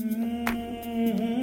Mm-hmm.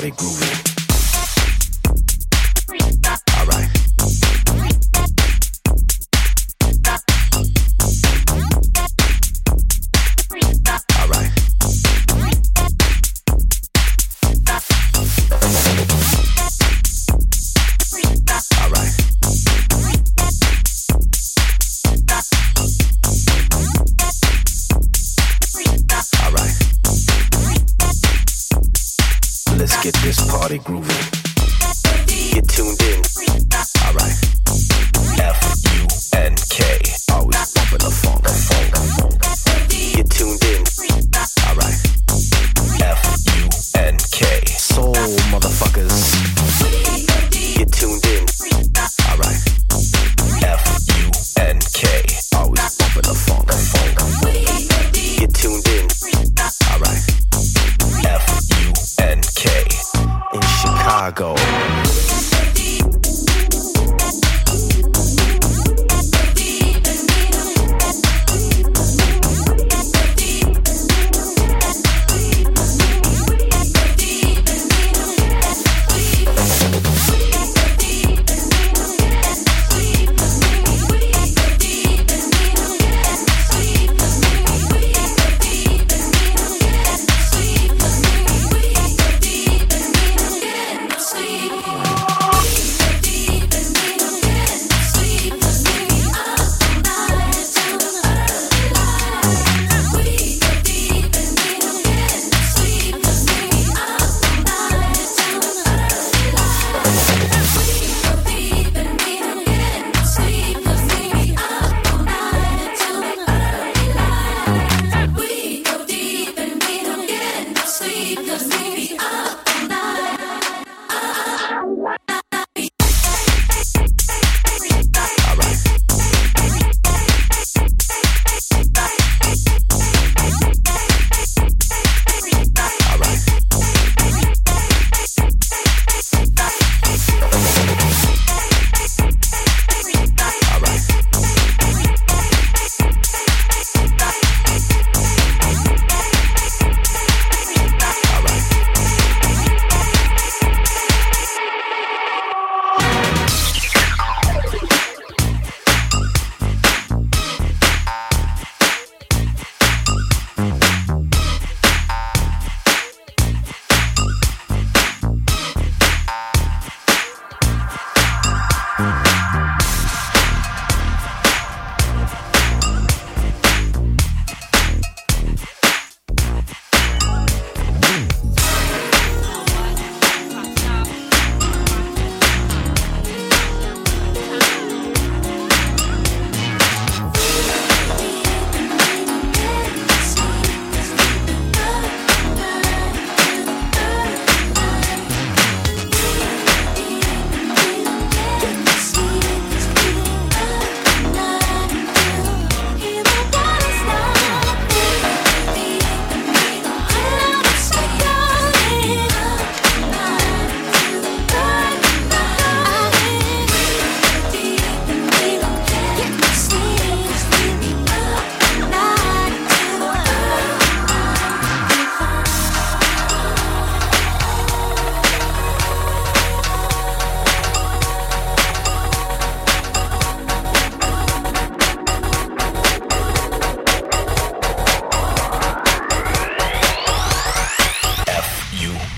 Tuned in.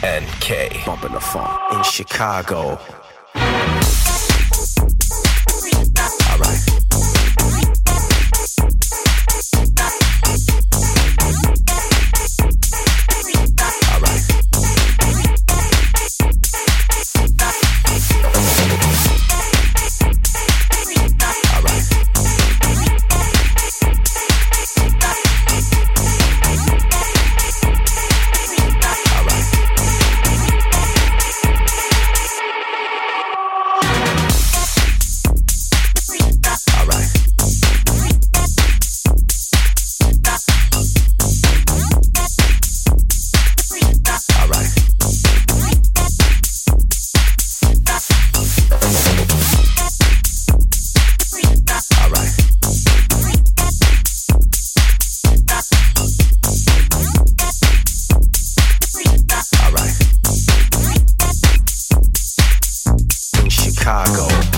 N.K. Bumping the funk. In Chicago, This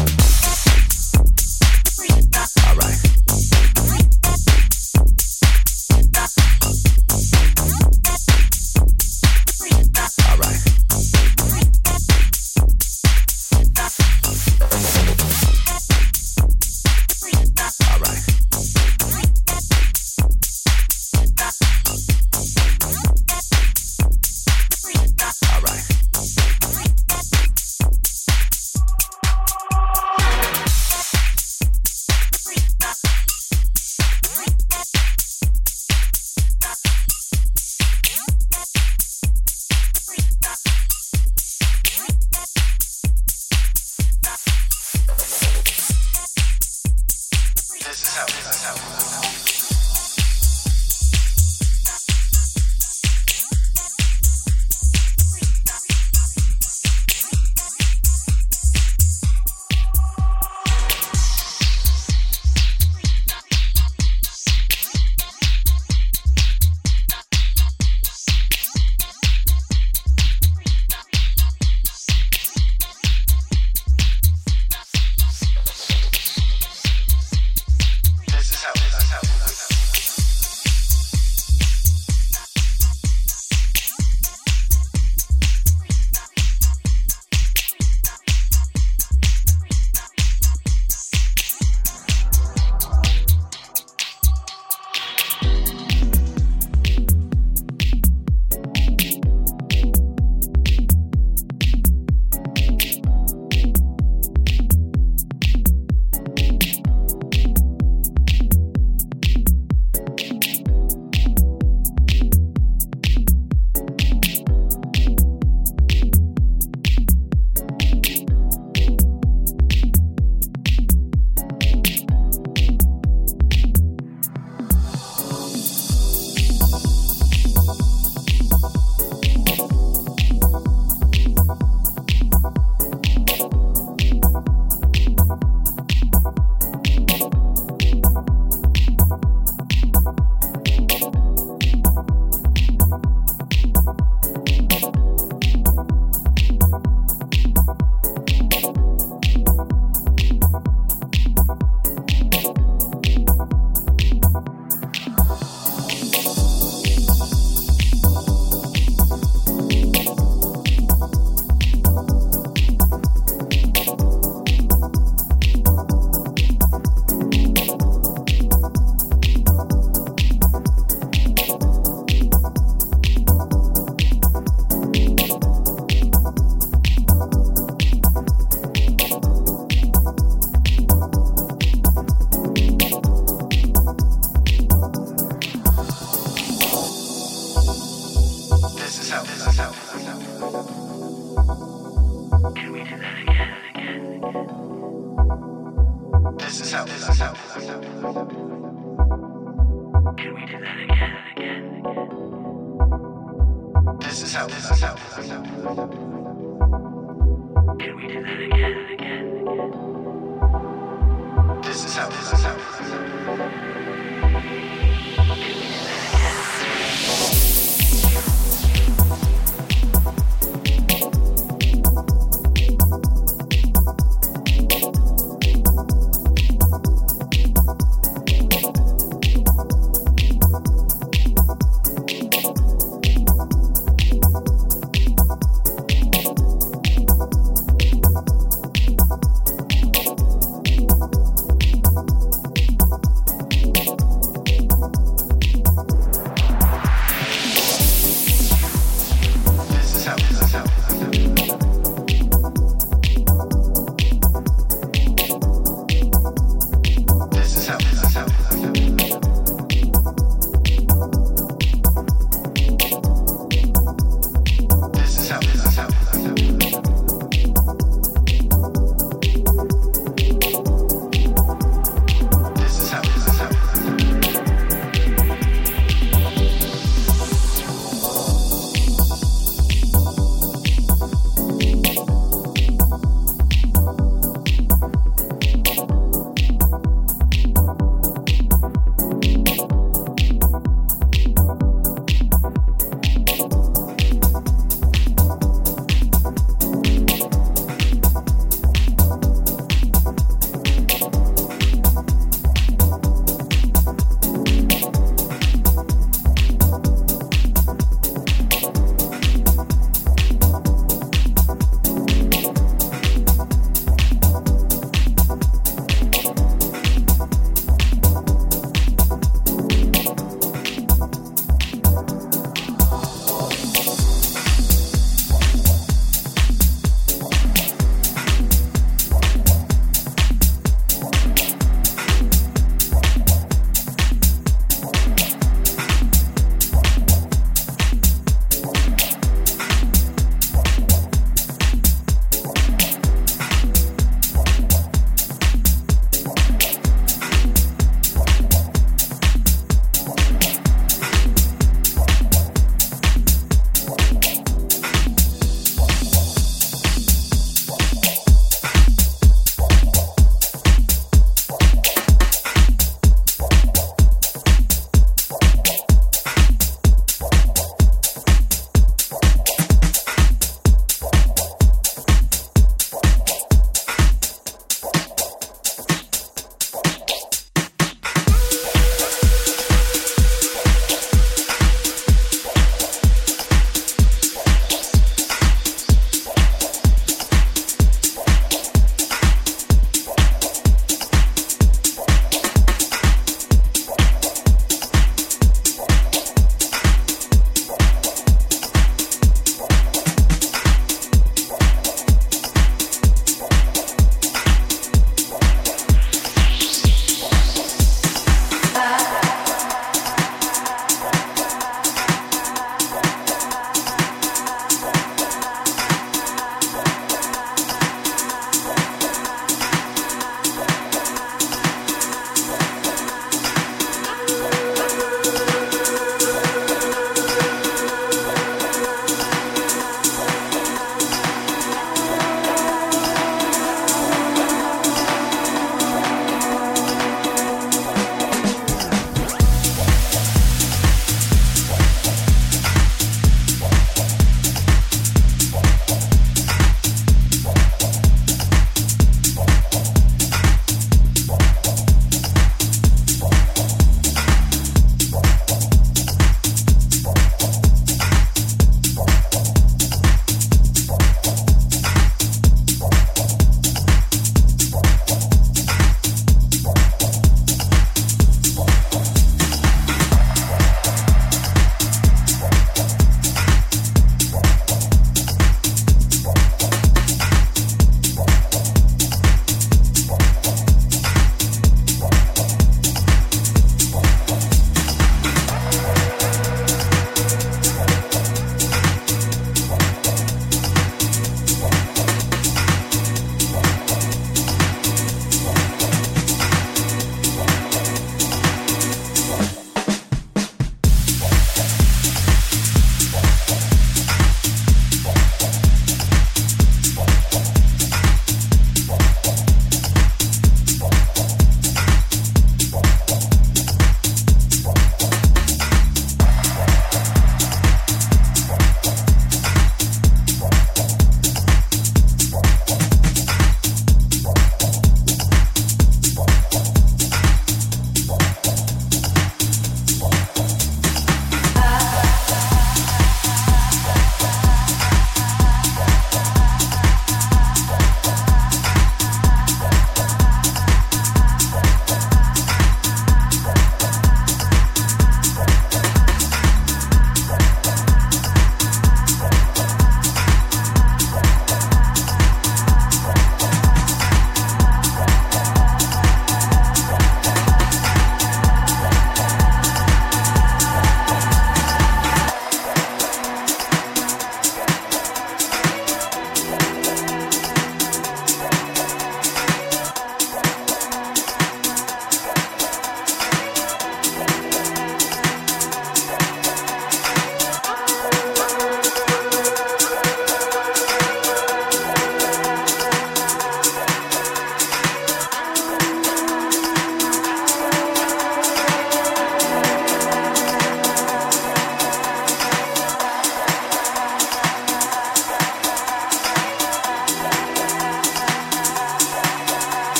下午好下午好下午好下午